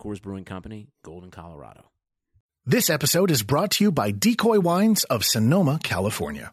Coors Brewing Company, Golden, Colorado. This episode is brought to you by Decoy Wines of Sonoma, California.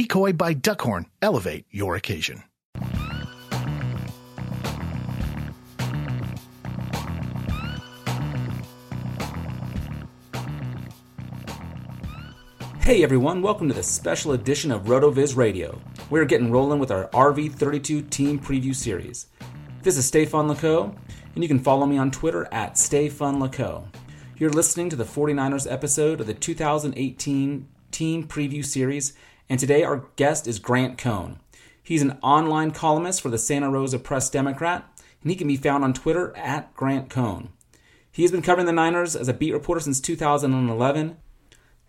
by Duckhorn elevate your occasion. Hey everyone, welcome to the special edition of RotoViz Radio. We're getting rolling with our RV32 Team Preview Series. This is Stefan Laco, and you can follow me on Twitter at StefanLaco. You're listening to the 49ers episode of the 2018 Team Preview Series, and today our guest is Grant Cohn. He's an online columnist for the Santa Rosa Press Democrat, and he can be found on Twitter at Grant Cohn. He has been covering the Niners as a beat reporter since 2011,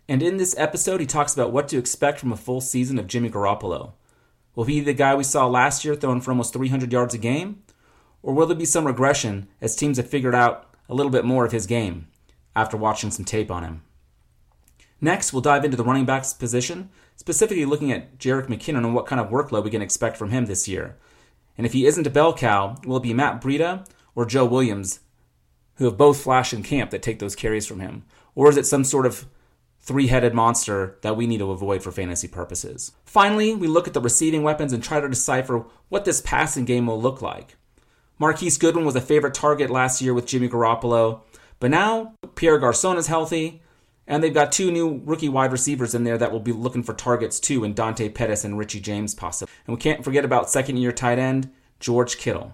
and in this episode, he talks about what to expect from a full season of Jimmy Garoppolo. Will he be the guy we saw last year throwing for almost 300 yards a game? Or will there be some regression as teams have figured out a little bit more of his game after watching some tape on him? Next, we'll dive into the running backs position, specifically looking at Jerick McKinnon and what kind of workload we can expect from him this year. And if he isn't a bell cow, will it be Matt Breida or Joe Williams, who have both flashed in camp that take those carries from him? Or is it some sort of three headed monster that we need to avoid for fantasy purposes. Finally, we look at the receiving weapons and try to decipher what this passing game will look like. Marquise Goodwin was a favorite target last year with Jimmy Garoppolo, but now Pierre Garcon is healthy, and they've got two new rookie wide receivers in there that will be looking for targets too in Dante Pettis and Richie James possibly. And we can't forget about second year tight end George Kittle.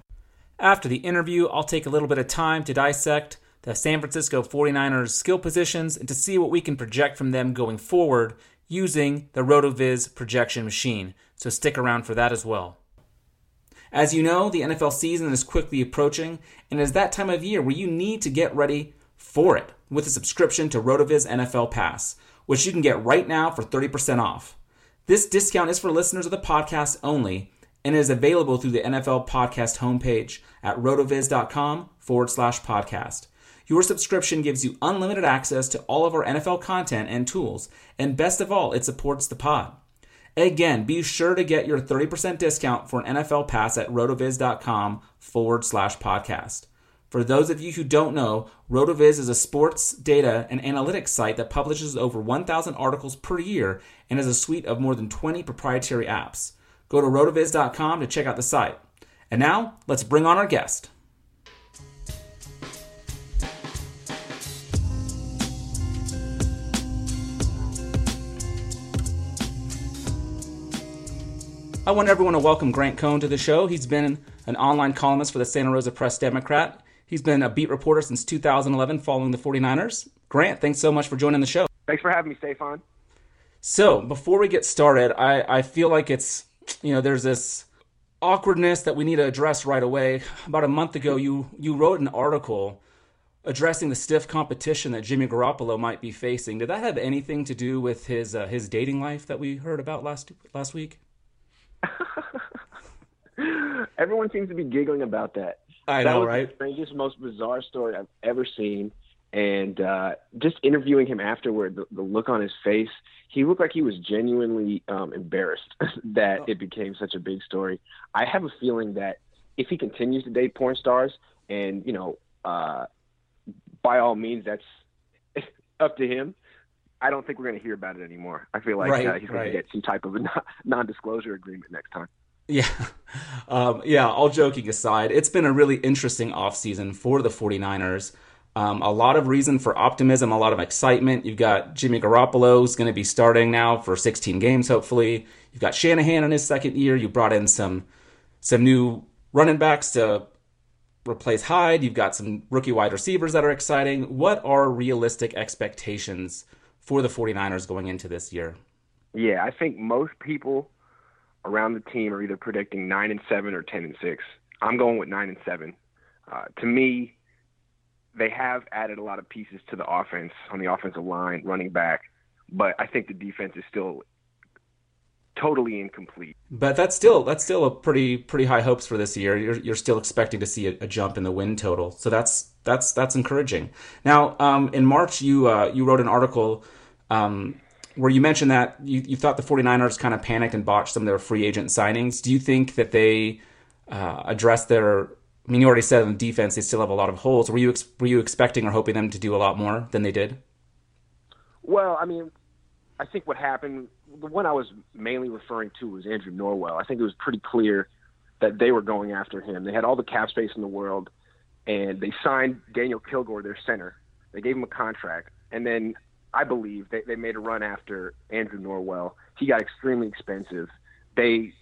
After the interview, I'll take a little bit of time to dissect the San Francisco 49ers skill positions and to see what we can project from them going forward using the RotoViz projection machine. So stick around for that as well. As you know, the NFL season is quickly approaching, and it is that time of year where you need to get ready for it with a subscription to RotoViz NFL Pass, which you can get right now for 30% off. This discount is for listeners of the podcast only and is available through the NFL Podcast homepage at rotoviz.com forward slash podcast. Your subscription gives you unlimited access to all of our NFL content and tools, and best of all, it supports the pod. Again, be sure to get your 30% discount for an NFL pass at rotoviz.com forward slash podcast. For those of you who don't know, RotoViz is a sports data and analytics site that publishes over 1,000 articles per year and has a suite of more than 20 proprietary apps. Go to rotoviz.com to check out the site. And now, let's bring on our guest. I want everyone to welcome Grant Cohn to the show. He's been an online columnist for the Santa Rosa Press Democrat. He's been a beat reporter since 2011 following the 49ers. Grant, thanks so much for joining the show. Thanks for having me, Stefan. So, before we get started, I, I feel like it's, you know, there's this awkwardness that we need to address right away. About a month ago, you, you wrote an article addressing the stiff competition that Jimmy Garoppolo might be facing. Did that have anything to do with his uh, his dating life that we heard about last last week? Everyone seems to be giggling about that. I that know, was right? The strangest, most bizarre story I've ever seen. And uh, just interviewing him afterward, the, the look on his face, he looked like he was genuinely um, embarrassed that Oh. it became such a big story. I have a feeling that if he continues to date porn stars, and you know, uh, by all means, that's up to him. I don't think we're going to hear about it anymore. I feel like Right, uh, he's going right. to get some type of a non- non-disclosure agreement next time. Yeah. Um, yeah, all joking aside, it's been a really interesting offseason for the 49ers. Um, a lot of reason for optimism, a lot of excitement. You've got Jimmy Garoppolo who's going to be starting now for 16 games, hopefully. You've got Shanahan in his second year. You brought in some some new running backs to replace Hyde. You've got some rookie wide receivers that are exciting. What are realistic expectations for the 49ers going into this year? Yeah, I think most people around the team are either predicting nine and seven or ten and six. I'm going with nine and seven. Uh, to me, they have added a lot of pieces to the offense on the offensive line, running back, but I think the defense is still totally incomplete. But that's still that's still a pretty pretty high hopes for this year. You're you're still expecting to see a, a jump in the win total, so that's that's that's encouraging. Now, um, in March, you uh, you wrote an article um, where you mentioned that you, you thought the 49ers kind of panicked and botched some of their free agent signings. Do you think that they uh, addressed their? I mean, you already said on defense they still have a lot of holes. Were you ex- were you expecting or hoping them to do a lot more than they did? Well, I mean, I think what happened, the one I was mainly referring to was Andrew Norwell. I think it was pretty clear that they were going after him. They had all the cap space in the world, and they signed Daniel Kilgore, their center. They gave him a contract, and then I believe they, they made a run after Andrew Norwell. He got extremely expensive. They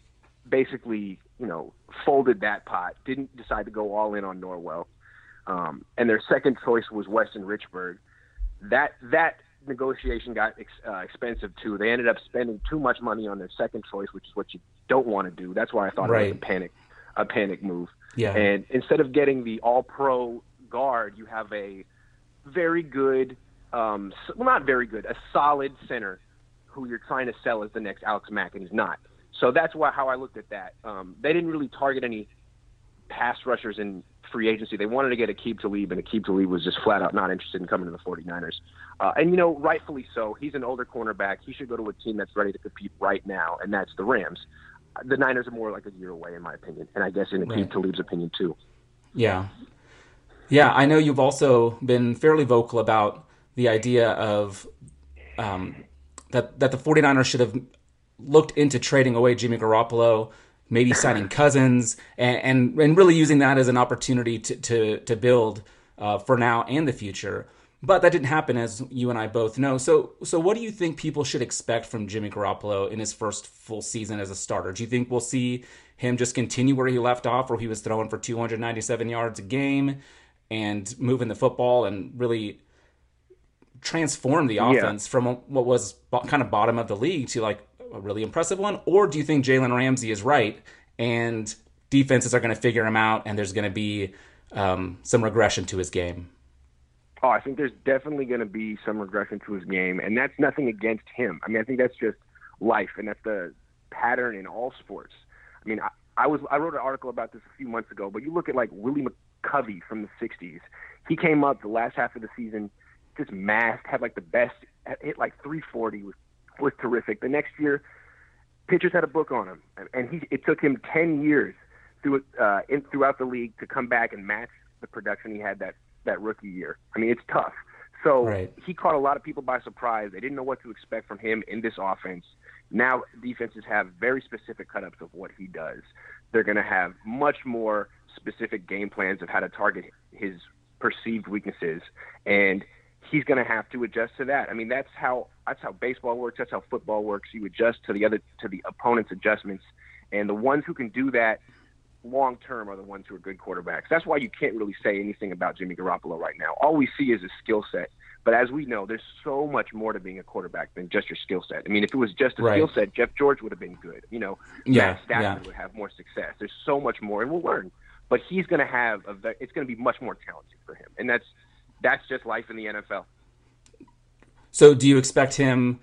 basically, you know, folded that pot, didn't decide to go all in on Norwell. Um, and their second choice was Weston Richburg. That that negotiation got ex, uh, expensive too. They ended up spending too much money on their second choice, which is what you don't want to do. That's why I thought it was a panic, a panic move. Yeah. And instead of getting the All-Pro guard, you have a very good, um, well, not very good, a solid center who you're trying to sell as the next Alex Mack, and he's not. So that's why how I looked at that. Um, they didn't really target any pass rushers in free agency. They wanted to get Aqib Talib, and Aqib Talib was just flat out not interested in coming to the 49ers. Uh, and, you know, rightfully so. He's an older cornerback. He should go to a team that's ready to compete right now, and that's the Rams. The Niners are more like a year away, in my opinion, and I guess in Aqib Right. Talib's opinion, too. Yeah. Yeah, I know you've also been fairly vocal about the idea of um, that that the 49ers should have looked into trading away Jimmy Garoppolo, maybe signing Cousins, and and, and really using that as an opportunity to to, to build uh, for now and the future. But that didn't happen, as you and I both know. So, so what do you think people should expect from Jimmy Garoppolo in his first full season as a starter? Do you think we'll see him just continue where he left off, where he was throwing for 297 yards a game and moving the football and really transform the offense from what was kind of bottom of the league to like a really impressive one? Or do you think Jalen Ramsey is right and defenses are going to figure him out and there's going to be um, some regression to his game? Oh, I think there's definitely going to be some regression to his game, and that's nothing against him. I mean, I think that's just life, and that's the pattern in all sports. I mean, I, I was I wrote an article about this a few months ago, but you look at like Willie McCovey from the '60s. He came up the last half of the season, just masked, had like the best, hit like 340, was was terrific. The next year, pitchers had a book on him, and- he it took him 10 years through uh, in, throughout the league to come back and match the production he had that that rookie year. I mean, it's tough. So Right. he caught a lot of people by surprise. They didn't know what to expect from him in this offense. Now defenses have very specific cutups of what he does. They're going to have much more specific game plans of how to target his perceived weaknesses, and he's going to have to adjust to that. I mean, that's how that's how baseball works. That's how football works. You adjust to the other to the opponent's adjustments, And the ones who can do that long term are the ones who are good quarterbacks. That's why you can't really say anything about Jimmy Garoppolo right now. All we see is a skill set. But as we know, there's so much more to being a quarterback than just your skill set. I mean, if it was just a Right. skill set, Jeff George would have been good. You know, Yeah, Matt Stafford yeah. would have more success. There's so much more, and we'll learn. But he's going to have a. It's going to be much more challenging for him, and that's that's just life in the NFL. So do you expect him?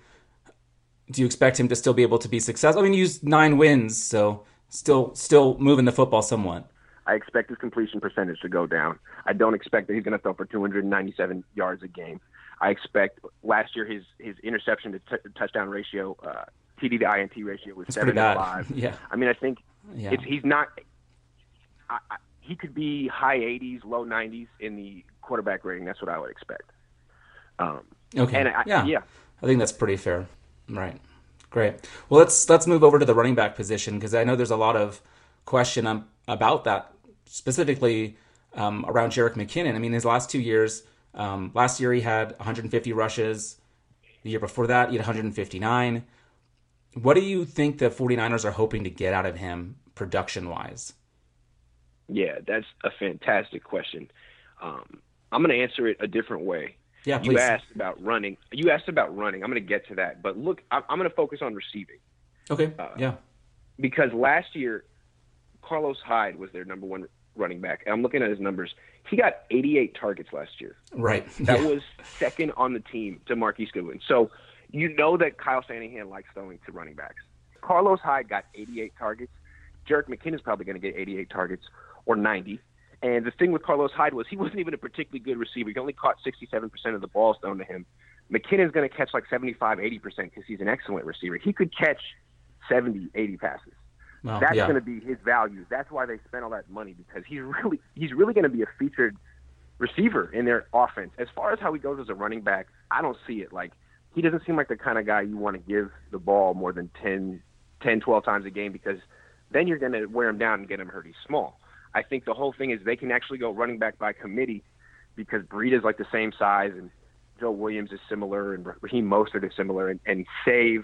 Do you expect him to still be able to be successful? I mean, he's nine wins, so still still moving the football somewhat. I expect his completion percentage to go down. I don't expect that he's going to throw for 297 yards a game. I expect last year his his interception to t- touchdown ratio, uh, TD to INT ratio was It's seven to five. Yeah. I mean, I think Yeah. he's not. I, I, he could be high 80s, low 90s in the quarterback rating. That's what I would expect. Um, Okay. and I, yeah. yeah, I think that's pretty fair. Right. Great. Well, let's let's move over to the running back position because I know there's a lot of question um, about that specifically um, around Jerick McKinnon. I mean, his last two years. Um, last year he had 150 rushes. The year before that, he had 159. What do you think the 49ers are hoping to get out of him production wise? yeah, that's a fantastic question. Um, I'm going to answer it a different way. Yeah, You asked about running. You asked about running. I'm going to get to that, but look, I'm, I'm going to focus on receiving. Okay. Uh, yeah. because last year Carlos Hyde was their number one running back. And I'm looking at his numbers. He got 88 targets last year. Right. That yeah. was second on the team to Marquise Goodwin. So you know that Kyle Shanahan likes throwing to running backs. Carlos Hyde got 88 targets. Jerick McKinnon's probably going to get 88 targets or 90. And the thing with Carlos Hyde was he wasn't even a particularly good receiver. He only caught 67% of the balls thrown to him. McKinnon's going to catch like 75, 80% because he's an excellent receiver. He could catch 70, 80 passes. Well, That's yeah. going to be his value. That's why they spent all that money because he's really he's really going to be a featured receiver in their offense. As far as how he goes as a running back, I don't see it. Like he doesn't seem like the kind of guy you want to give the ball more than 10, 10 12 times a game because then you're going to wear him down and get him hurt. He's small. I think the whole thing is they can actually go running back by committee because Breida is like the same size and Joe Williams is similar and Raheem Mostert is similar and, and save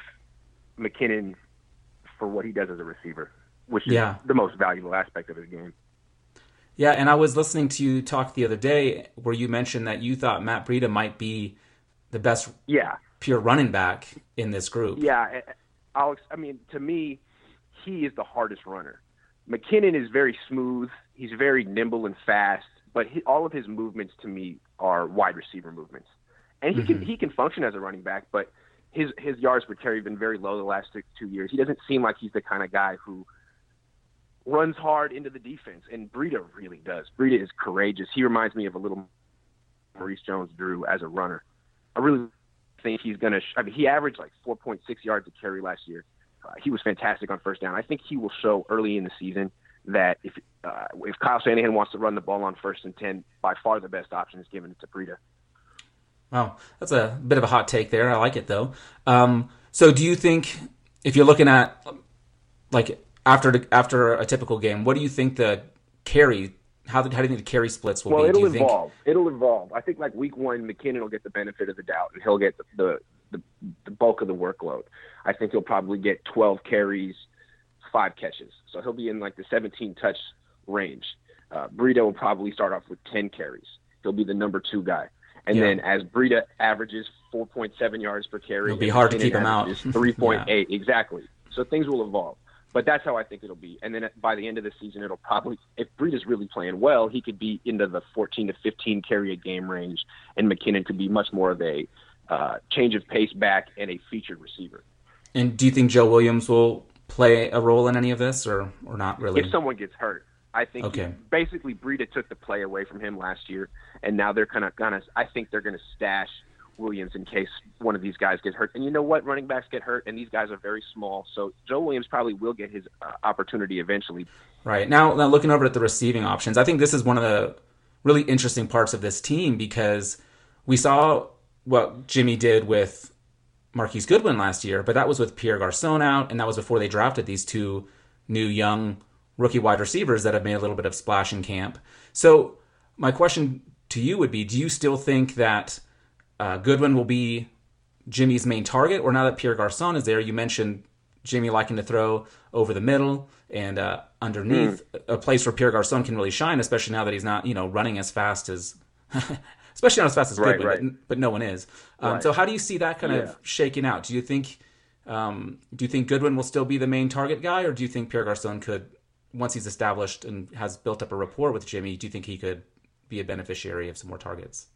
McKinnon for what he does as a receiver, which is the most valuable aspect of his game. Yeah, and I was listening to you talk the other day where you mentioned that you thought Matt Breida might be the best Yeah, pure running back in this group. yeah. Alex, I mean, to me, he is the hardest runner. McKinnon is very smooth. He's very nimble and fast, but he, all of his movements to me are wide receiver movements, and he can mm-hmm. he can function as a running back, but his his yards per carry have been very low the last two- two years. He doesn't seem like he's the kind of guy who runs hard into the defense, and Breida really does. Breida is courageous. He reminds me of a little Maurice Jones-Drew as a runner. I really think he's going to. Sh- I mean, he averaged like 4.6 yards a carry last year. Uh, he was fantastic on first down. I think he will show early in the season that if uh, if Kyle Shanahan wants to run the ball on first and ten, by far the best option is giving it to Breida. Wow, that's a bit of a hot take there. I like it though. Um, so, do you think if you're looking at like after the, after a typical game, what do you think the carry? How, the, how do you think the carry splits will Well, be? it'll do you evolve. It'll evolve. I think like week one, McKinnon will get the benefit of the doubt, and he'll get the the, the, the bulk of the workload. I think he'll probably get 12 carries, five catches, so he'll be in like the 17 touch range. Uh, Breida will probably start off with 10 carries. He'll be the number two guy. And Yeah. then as Breida averages 4.7 yards per carry, It'll be hard to keep him out. averages 3.8 exactly. So things will evolve. But that's how I think it'll be. And then by the end of the season, it'll probably, if Breida's really playing well, he could be into the 14 to 15 carry a game range, and McKinnon could be much more of a uh, change of pace back and a featured receiver. And do you think Joe Williams will play a role in any of this, or or not really? If someone gets hurt, I think Okay. he- basically Breida took the play away from him last year, and now they're kind of gonna. I think they're gonna stash Williams in case one of these guys gets hurt. And you know what? Running backs get hurt, and these guys are very small, so Joe Williams probably will get his uh, opportunity eventually. Right now, now looking over at the receiving options, I think this is one of the really interesting parts of this team because we saw what Jimmy did with Marquise Goodwin last year, but that was with Pierre Garcon out, and that was before they drafted these two new young rookie wide receivers that have made a little bit of splash in camp. So my question to you would be: Do you still think that uh, Goodwin will be Jimmy's main target, or now that Pierre Garcon is there, you mentioned Jimmy liking to throw over the middle and uh, underneath, mm. a place where Pierre Garcon can really shine, especially now that he's not, you know, running as fast as, especially not as fast as right, Goodwin, right. But, but, no one is. Um, right. So how do you see that kind yeah. of shaking out? Do you think, um, do you think Goodwin will still be the main target guy, or do you think Pierre Garcon could, once he's established and has built up a rapport with Jimmy, do you think he could be a beneficiary of some more targets?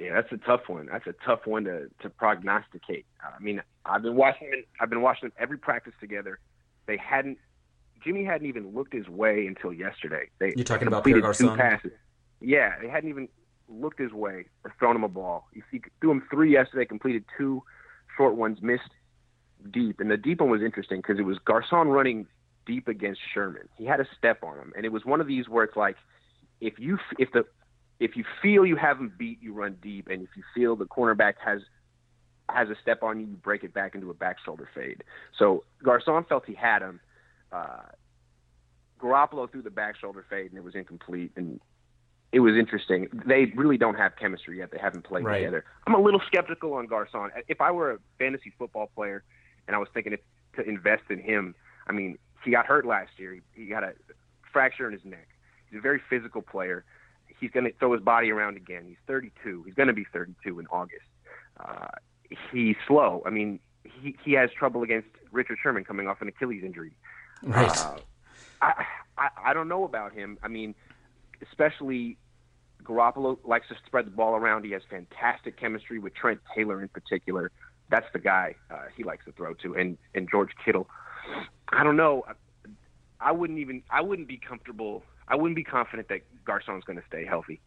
Yeah, that's a tough one. That's a tough one to to prognosticate. I mean, I've been watching them. I've been watching them every practice together. They hadn't. Jimmy hadn't even looked his way until yesterday. They You're talking about Pierre Garcon? Two passes. Yeah, they hadn't even looked his way or thrown him a ball. He, threw him three yesterday, completed two short ones, missed deep, and the deep one was interesting because it was Garcon running deep against Sherman. He had a step on him, and it was one of these where it's like, if you if the if you feel you have him beat, you run deep, and if you feel the cornerback has has a step on you, you break it back into a back shoulder fade. So Garcon felt he had him. Uh, Garoppolo threw the back shoulder fade, and it was incomplete. And it was interesting. They really don't have chemistry yet. They haven't played right. together. I'm a little skeptical on Garcon. If I were a fantasy football player and I was thinking if, to invest in him, I mean, he got hurt last year. He, he got a fracture in his neck. He's a very physical player he's going to throw his body around again. He's 32. He's going to be 32 in August. Uh, he's slow. I mean, he he has trouble against Richard Sherman coming off an Achilles injury. Right. Uh, I, I I don't know about him. I mean, especially Garoppolo likes to spread the ball around. He has fantastic chemistry with Trent Taylor in particular. That's the guy uh, he likes to throw to, and and George Kittle. I don't know. I wouldn't even. I wouldn't be comfortable I wouldn't be confident that Garcon's going to stay healthy.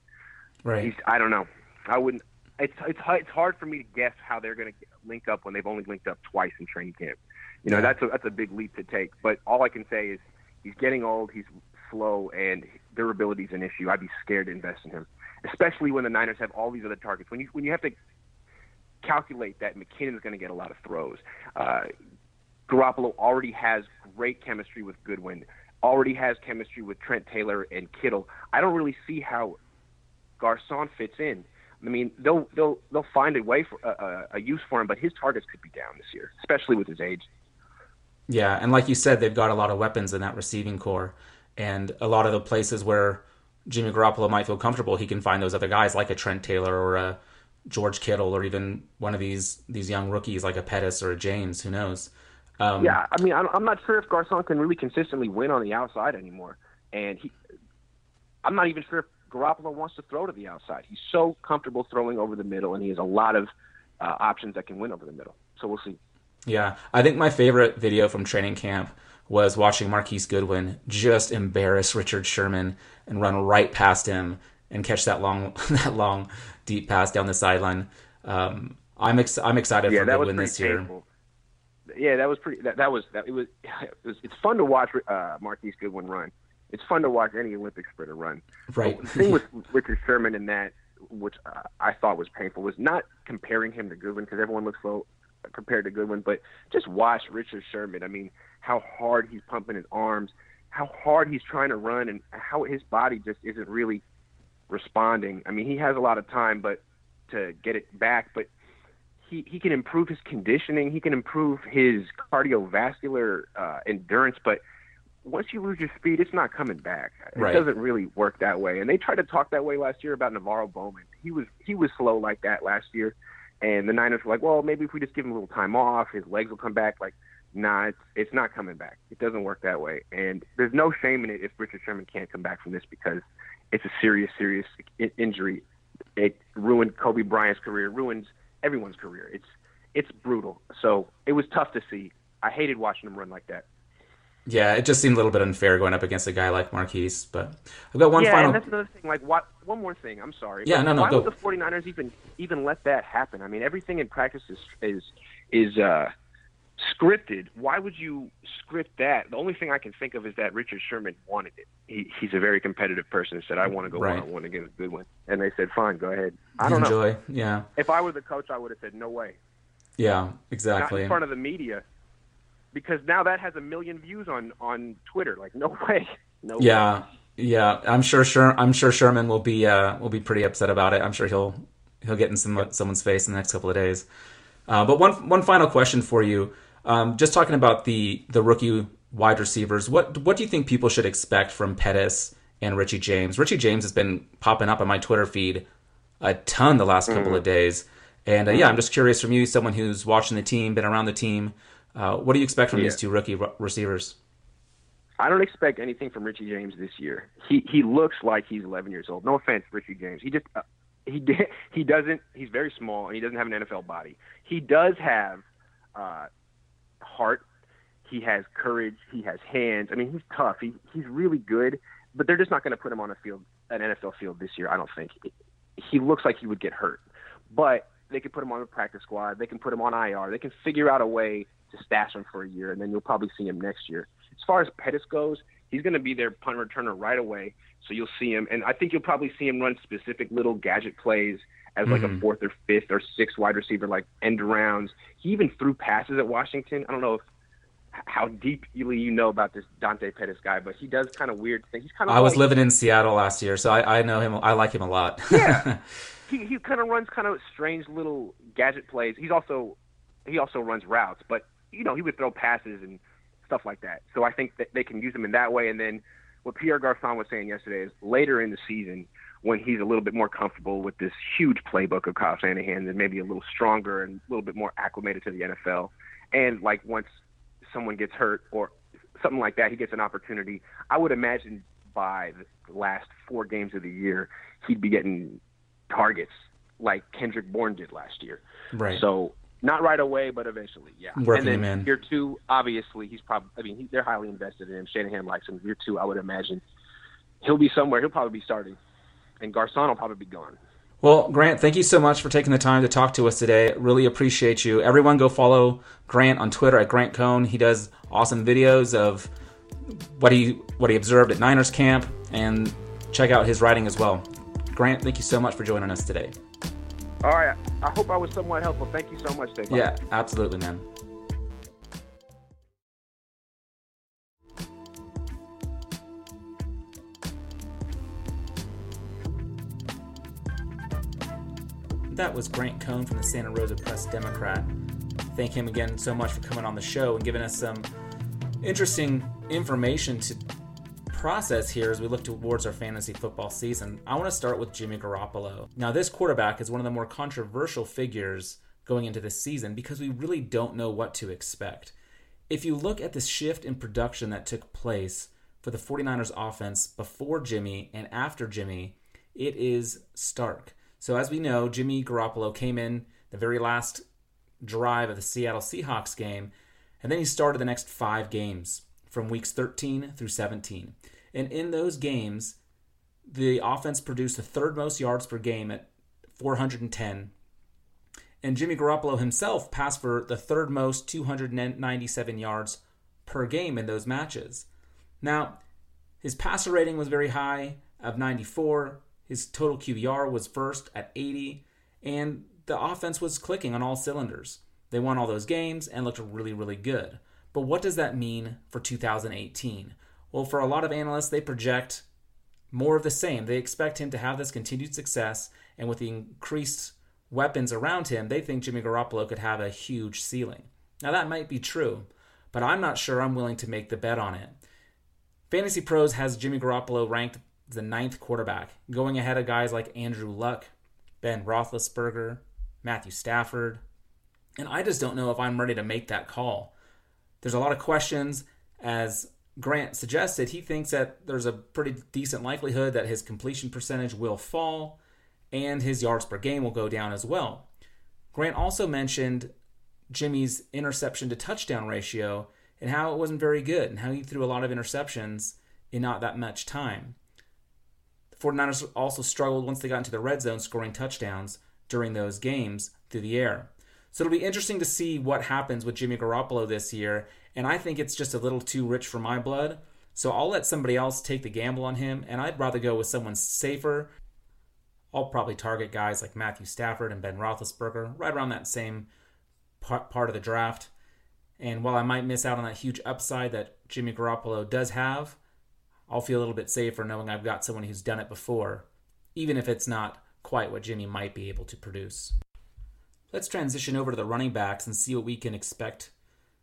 Right. He's, I don't know. I wouldn't. It's it's it's hard for me to guess how they're going to link up when they've only linked up twice in training camp. You know, yeah. that's a that's a big leap to take. But all I can say is he's getting old. He's slow, and durability is an issue. I'd be scared to invest in him, especially when the Niners have all these other targets. When you when you have to calculate that McKinnon's going to get a lot of throws. Uh, Garoppolo already has great chemistry with Goodwin already has chemistry with Trent Taylor and Kittle. I don't really see how Garcon fits in. I mean, they'll they'll they'll find a way for uh, a use for him, but his targets could be down this year, especially with his age. Yeah, and like you said, they've got a lot of weapons in that receiving corps, and a lot of the places where Jimmy Garoppolo might feel comfortable, he can find those other guys like a Trent Taylor or a George Kittle, or even one of these these young rookies like a Pettis or a James. Who knows? Um, yeah, I mean, I'm not sure if Garcon can really consistently win on the outside anymore, and he, I'm not even sure if Garoppolo wants to throw to the outside. He's so comfortable throwing over the middle, and he has a lot of uh, options that can win over the middle. So we'll see. Yeah, I think my favorite video from training camp was watching Marquise Goodwin just embarrass Richard Sherman and run right past him and catch that long, that long, deep pass down the sideline. Um, I'm ex- I'm excited yeah, for Goodwin this year yeah, that was pretty. That, that was that. It was, it was. It's fun to watch uh, Marquise Goodwin run. It's fun to watch any Olympic sprinter run. Right. the thing with Richard Sherman in that, which uh, I thought was painful, was not comparing him to Goodwin because everyone looks so compared to Goodwin, but just watch Richard Sherman. I mean, how hard he's pumping his arms, how hard he's trying to run, and how his body just isn't really responding. I mean, he has a lot of time, but to get it back, but he, he can improve his conditioning, he can improve his cardiovascular uh, endurance, but once you lose your speed, it's not coming back. It right. doesn't really work that way. And they tried to talk that way last year about NaVorro Bowman. He was he was slow like that last year, and the Niners were like, well, maybe if we just give him a little time off, his legs will come back. Like, nah, it's it's not coming back. It doesn't work that way. And there's no shame in it if Richard Sherman can't come back from this because it's a serious, serious injury. It ruined Kobe Bryant's career, ruins everyone's career. It's it's brutal. So it was tough to see. I hated watching him run like that. Yeah, it just seemed a little bit unfair going up against a guy like Marquise. But I've got one yeah, final. and that's another thing. Like, what? One more thing. I'm sorry. Yeah, no, no. Why go. would the 49ers even even let that happen? I mean, everything in practice is is is uh, scripted. Why would you script that? The only thing I can think of is that Richard Sherman wanted it. He, he's a very competitive person. and said, "I want to go one on one against Goodwin," and they said, "Fine, go ahead." I don't Enjoy. know. Yeah. If I were the coach, I would have said, "No way." Yeah, exactly. Not in front of the media, because now that has a million views on on Twitter. Like, no way. No. Yeah, way. yeah. I'm sure. Sher- I'm sure Sherman will be uh, will be pretty upset about it. I'm sure he'll he'll get in some someone's face in the next couple of days. Uh, but one one final question for you. Um, just talking about the the rookie wide receivers, what what do you think people should expect from Pettis and Richie James? Richie James has been popping up on my Twitter feed a ton the last couple mm-hmm. of days, and uh, yeah, I'm just curious from you, someone who's watching the team, been around the team, uh, what do you expect from yeah. these two rookie receivers? I don't expect anything from Richie James this year. He he looks like he's 11 years old. No offense, Richie James. He just uh, he he doesn't. He's very small and he doesn't have an NFL body. He does have uh, heart. He has courage. He has hands. I mean, he's tough. He he's really good. But they're just not going to put him on a field, an NFL field this year. I don't think. He looks like he would get hurt, but they could put him on the practice squad. They can put him on IR. They can figure out a way to stash him for a year, and then you'll probably see him next year as far as Pettis goes, he's going to be their punt returner right away. So you'll see him, and I think you'll probably see him run specific little gadget plays as like mm-hmm. a fourth or fifth or sixth wide receiver, like end rounds. He even threw passes at Washington. I don't know if how deeply you know about this Dante Pettis guy, but he does kind of weird things. He's kind of. I was living in Seattle last year, so I, I know him. I like him a lot. yeah, he he kind of runs kind of strange little gadget plays. He's also he also runs routes, but you know he would throw passes and stuff like that. So I think that they can use him in that way. And then what Pierre Garcon was saying yesterday is later in the season, when he's a little bit more comfortable with this huge playbook of Kyle Shanahan and maybe a little stronger and a little bit more acclimated to the NFL. And like once someone gets hurt or something like that, he gets an opportunity. I would imagine by the last four games of the year, he'd be getting targets like Kendrick Bourne did last year. Right. So not right away, but eventually, yeah. Working and then year two, obviously, he's probably. I mean, he, they're highly invested in him. Shanahan likes him. Year two, I would imagine he'll be somewhere. He'll probably be starting, and Garcon will probably be gone. Well, Grant, thank you so much for taking the time to talk to us today. Really appreciate you. Everyone, go follow Grant on Twitter at Grant Cohn. He does awesome videos of what he what he observed at Niners camp, and check out his writing as well. Grant, thank you so much for joining us today. All right. I hope I was somewhat helpful. Thank you so much, Dave. Yeah, absolutely, man. That was Grant Cohn from the Santa Rosa Press Democrat. Thank him again so much for coming on the show and giving us some interesting information to process here as we look towards our fantasy football season, I want to start with Jimmy Garoppolo. Now, this quarterback is one of the more controversial figures going into this season because we really don't know what to expect. If you look at the shift in production that took place for the 49ers offense before Jimmy and after Jimmy, it is stark. So, as we know, Jimmy Garoppolo came in the very last drive of the Seattle Seahawks game, and then he started the next five games from weeks 13 through 17. And in those games, the offense produced the third most yards per game at 410. And Jimmy Garoppolo himself passed for the third most 297 yards per game in those matches. Now, his passer rating was very high of 94. His total QBR was first at 80. And the offense was clicking on all cylinders. They won all those games and looked really, really good. But what does that mean for 2018? Well, for a lot of analysts, they project more of the same. They expect him to have this continued success, and with the increased weapons around him, they think Jimmy Garoppolo could have a huge ceiling. Now, that might be true, but I'm not sure I'm willing to make the bet on it. Fantasy Pros has Jimmy Garoppolo ranked the ninth quarterback, going ahead of guys like Andrew Luck, Ben Roethlisberger, Matthew Stafford, and I just don't know if I'm ready to make that call. There's a lot of questions as Grant suggested he thinks that there's a pretty decent likelihood that his completion percentage will fall and his yards per game will go down as well. Grant also mentioned Jimmy's interception to touchdown ratio and how it wasn't very good and how he threw a lot of interceptions in not that much time. The 49ers also struggled once they got into the red zone scoring touchdowns during those games through the air. So it'll be interesting to see what happens with Jimmy Garoppolo this year and I think it's just a little too rich for my blood. So I'll let somebody else take the gamble on him, and I'd rather go with someone safer. I'll probably target guys like Matthew Stafford and Ben Roethlisberger, right around that same part of the draft. And while I might miss out on that huge upside that Jimmy Garoppolo does have, I'll feel a little bit safer knowing I've got someone who's done it before, even if it's not quite what Jimmy might be able to produce. Let's transition over to the running backs and see what we can expect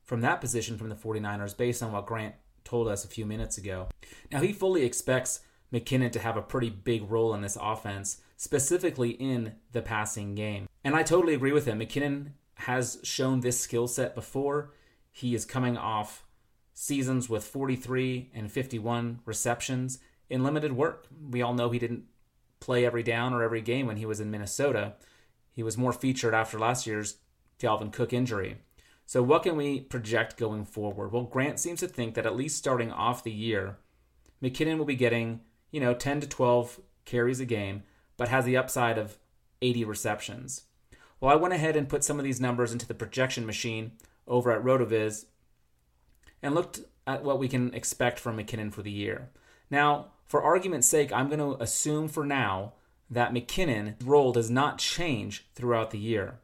from that position from the 49ers based on what Grant told us a few minutes ago. Now, he fully expects McKinnon to have a pretty big role in this offense, specifically in the passing game. And I totally agree with him. McKinnon has shown this skill set before. He is coming off seasons with 43 and 51 receptions in limited work. We all know he didn't play every down or every game when he was in Minnesota. He was more featured after last year's Dalvin Cook injury. So, what can we project going forward? Well, Grant seems to think that at least starting off the year, McKinnon will be getting, you know, 10 to 12 carries a game, but has the upside of 80 receptions. Well, I went ahead and put some of these numbers into the projection machine over at RotoViz and looked at what we can expect from McKinnon for the year. Now, for argument's sake, I'm going to assume for now that McKinnon's role does not change throughout the year,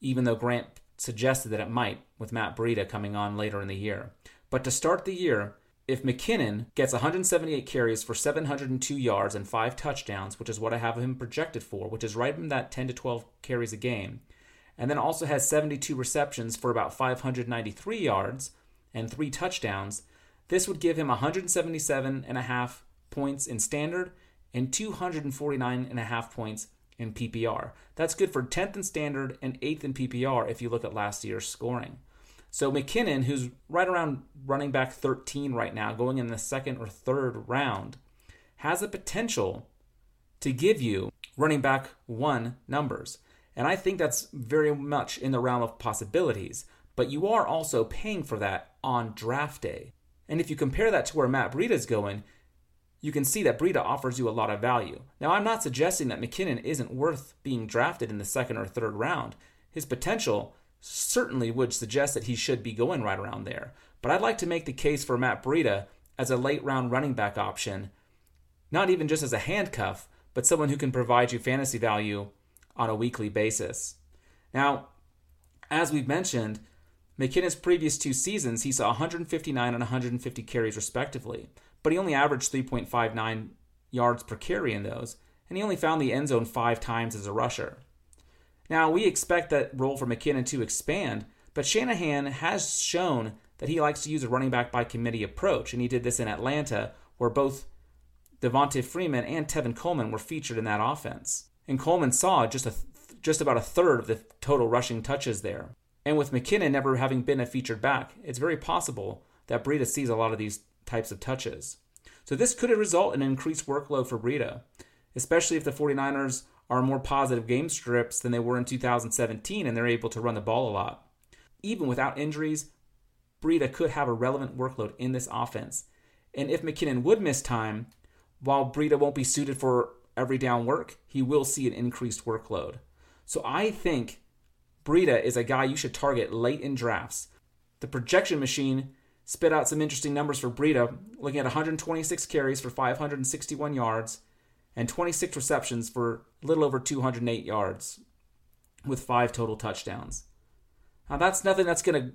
even though Grant suggested that it might with Matt Breida coming on later in the year. But to start the year, if McKinnon gets 178 carries for 702 yards and five touchdowns, which is what I have him projected for, which is right in that 10 to 12 carries a game, and then also has 72 receptions for about 593 yards and three touchdowns, this would give him 177 and a half points in standard and 249 and a half points in PPR. That's good for 10th in standard and 8th in PPR if you look at last year's scoring. So McKinnon, who's right around running back 13 right now, going in the second or third round, has the potential to give you running back one numbers. And I think that's very much in the realm of possibilities. But you are also paying for that on draft day. And if you compare that to where Matt Breida is going, you can see that Breida offers you a lot of value. Now, I'm not suggesting that McKinnon isn't worth being drafted in the second or third round. His potential certainly would suggest that he should be going right around there. But I'd like to make the case for Matt Breida as a late round running back option, not even just as a handcuff, but someone who can provide you fantasy value on a weekly basis. Now, as we've mentioned, McKinnon's previous two seasons, he saw 159 and 150 carries respectively, but he only averaged 3.59 yards per carry in those, and he only found the end zone five times as a rusher. Now, we expect that role for McKinnon to expand, but Shanahan has shown that he likes to use a running back by committee approach, and he did this in Atlanta, where both Devonta Freeman and Tevin Coleman were featured in that offense. And Coleman saw just a th- just about a third of the total rushing touches there. And with McKinnon never having been a featured back, it's very possible that Breida sees a lot of these types of touches. So this could result in increased workload for Breida, especially if the 49ers are more positive game strips than they were in 2017 and they're able to run the ball a lot. Even without injuries, Breida could have a relevant workload in this offense. And if McKinnon would miss time, while Breida won't be suited for every down work, he will see an increased workload. So I think Breida is a guy you should target late in drafts. The projection machine spit out some interesting numbers for Breida, looking at 126 carries for 561 yards and 26 receptions for a little over 208 yards with five total touchdowns. Now, that's nothing that's going to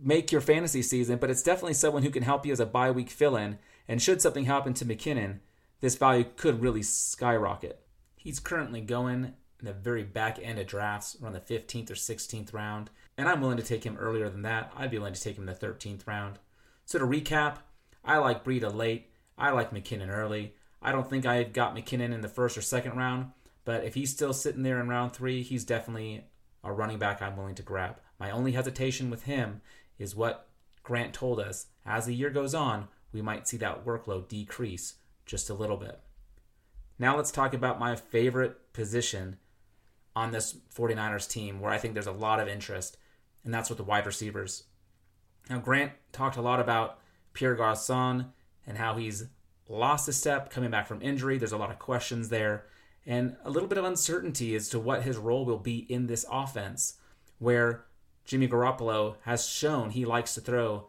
make your fantasy season, but it's definitely someone who can help you as a bye week fill in. And should something happen to McKinnon, this value could really skyrocket. He's currently going in the very back end of drafts, around the 15th or 16th round, and I'm willing to take him earlier than that. I'd be willing to take him in the 13th round. So to recap, I like Breida late. I like McKinnon early. I don't think I've got McKinnon in the first or second round, but if he's still sitting there in round three, he's definitely a running back I'm willing to grab. My only hesitation with him is what Grant told us. As the year goes on, we might see that workload decrease just a little bit. Now let's talk about my favorite position on this 49ers team where I think there's a lot of interest, and that's with the wide receivers. Now, Grant talked a lot about Pierre Garcon and how he's lost a step coming back from injury. There's a lot of questions there and a little bit of uncertainty as to what his role will be in this offense, where Jimmy Garoppolo has shown he likes to throw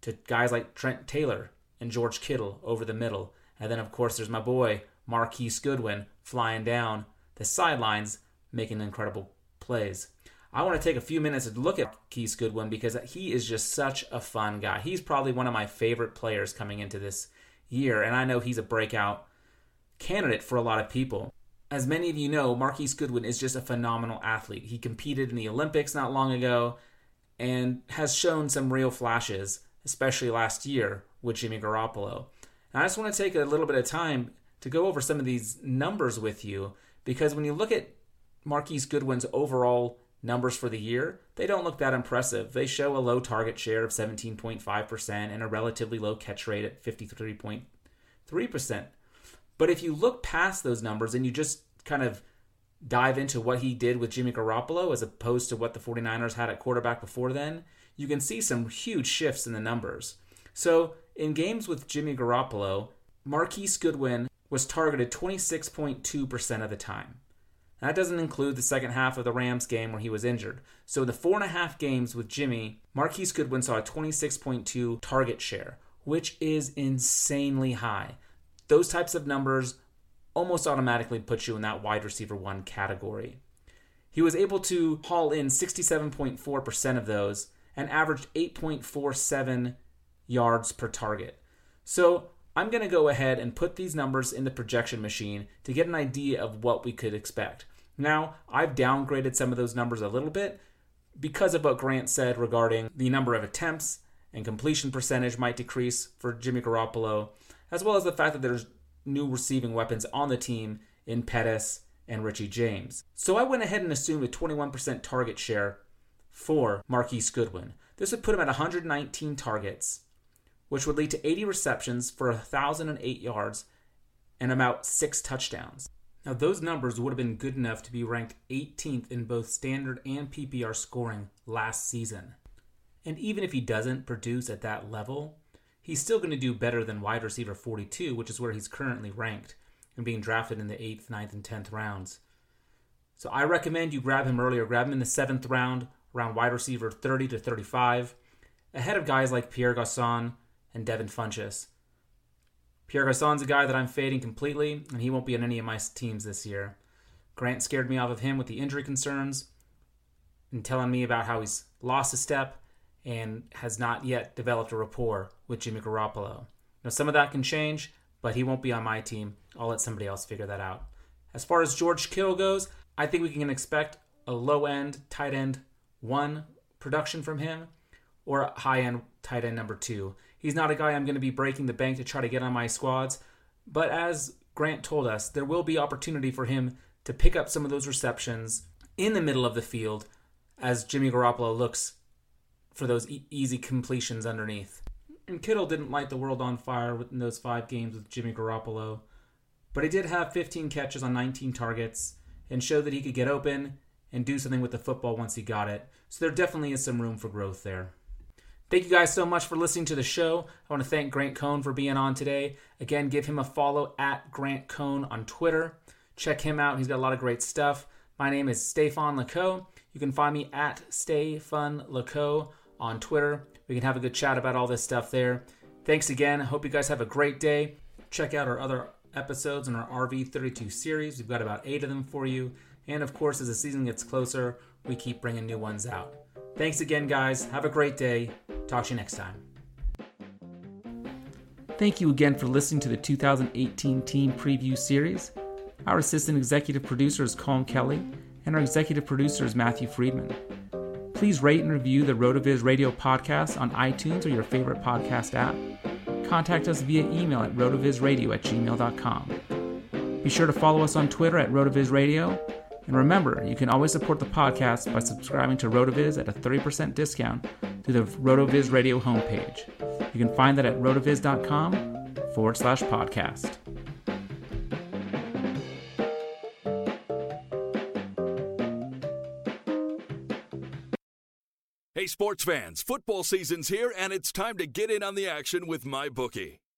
to guys like Trent Taylor and George Kittle over the middle. And then, of course, there's my boy, Marquise Goodwin, flying down the sidelines, making incredible plays. I want to take a few minutes to look at Keith Goodwin because he is just such a fun guy. He's probably one of my favorite players coming into this year, and I know he's a breakout candidate for a lot of people. As many of you know, Marquise Goodwin is just a phenomenal athlete. He competed in the Olympics not long ago, and has shown some real flashes, especially last year with Jimmy Garoppolo. And I just want to take a little bit of time to go over some of these numbers with you because when you look at Marquise Goodwin's overall numbers for the year, they don't look that impressive. They show a low target share of 17.5% and a relatively low catch rate at 53.3%. But if you look past those numbers and you just kind of dive into what he did with Jimmy Garoppolo as opposed to what the 49ers had at quarterback before then, you can see some huge shifts in the numbers. So, in games with Jimmy Garoppolo, Marquise Goodwin was targeted 26.2% of the time. That doesn't include the second half of the Rams game where he was injured. So, in the four and a half games with Jimmy, Marquise Goodwin saw a 26.2 target share, which is insanely high. Those types of numbers almost automatically put you in that wide receiver one category. He was able to haul in 67.4% of those and averaged 8.47 yards per target. So I'm going to go ahead and put these numbers in the projection machine to get an idea of what we could expect. Now, I've downgraded some of those numbers a little bit because of what Grant said regarding the number of attempts and completion percentage might decrease for Jimmy Garoppolo, as well as the fact that there's new receiving weapons on the team in Pettis and Richie James. So I went ahead and assumed a 21% target share for Marquise Goodwin. This would put him at 119 targets, which would lead to 80 receptions for 1,008 yards and about six touchdowns. Now, those numbers would have been good enough to be ranked 18th in both standard and PPR scoring last season. And even if he doesn't produce at that level, he's still going to do better than wide receiver 42, which is where he's currently ranked and being drafted in the 8th, 9th, and 10th rounds. So I recommend you grab him earlier. Grab him in the 7th round, around wide receiver 30 to 35, ahead of guys like Pierre Garcon and Devin Funchess. Pierre Garcon's a guy that I'm fading completely, and he won't be on any of my teams this year. Grant scared me off of him with the injury concerns and telling me about how he's lost a step and has not yet developed a rapport with Jimmy Garoppolo. Now, some of that can change, but he won't be on my team. I'll let somebody else figure that out. As far as George Kittle goes, I think we can expect a low end tight end one production from him or a high end tight end number two. He's not a guy I'm going to be breaking the bank to try to get on my squads, but as Grant told us, there will be opportunity for him to pick up some of those receptions in the middle of the field as Jimmy Garoppolo looks for those e- easy completions underneath. And Kittle didn't light the world on fire in those five games with Jimmy Garoppolo, but he did have 15 catches on 19 targets and showed that he could get open and do something with the football once he got it. So there definitely is some room for growth there. Thank you guys so much for listening to the show. I want to thank Grant Cohn for being on today. Again, give him a follow at Grant Cohn on Twitter. Check him out. He's got a lot of great stuff. My name is Stefan Laco. You can find me at Stefan Laco on Twitter. We can have a good chat about all this stuff there. Thanks again. I hope you guys have a great day. Check out our other episodes in our RV32 series. We've got about eight of them for you. And of course, as the season gets closer, we keep bringing new ones out. Thanks again, guys. Have a great day. Talk to you next time. Thank you again for listening to the 2018 Team Preview Series. Our assistant executive producer is Colm Kelly, and our executive producer is Matthew Friedman. Please rate and review the RotoViz Radio podcast on iTunes or your favorite podcast app. Contact us via email at rotovizradio at gmail.com. Be sure to follow us on Twitter at rotovizradio. And remember, you can always support the podcast by subscribing to RotoViz at a 30% discount through the RotoViz Radio homepage. You can find that at rotoviz.com forward slash podcast. Hey, sports fans, football season's here, and it's time to get in on the action with MyBookie.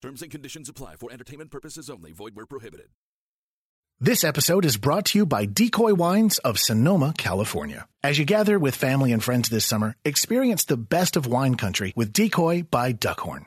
Terms and conditions apply for entertainment purposes only, void where prohibited. This episode is brought to you by Decoy Wines of Sonoma, California. As you gather with family and friends this summer, experience the best of wine country with Decoy by Duckhorn.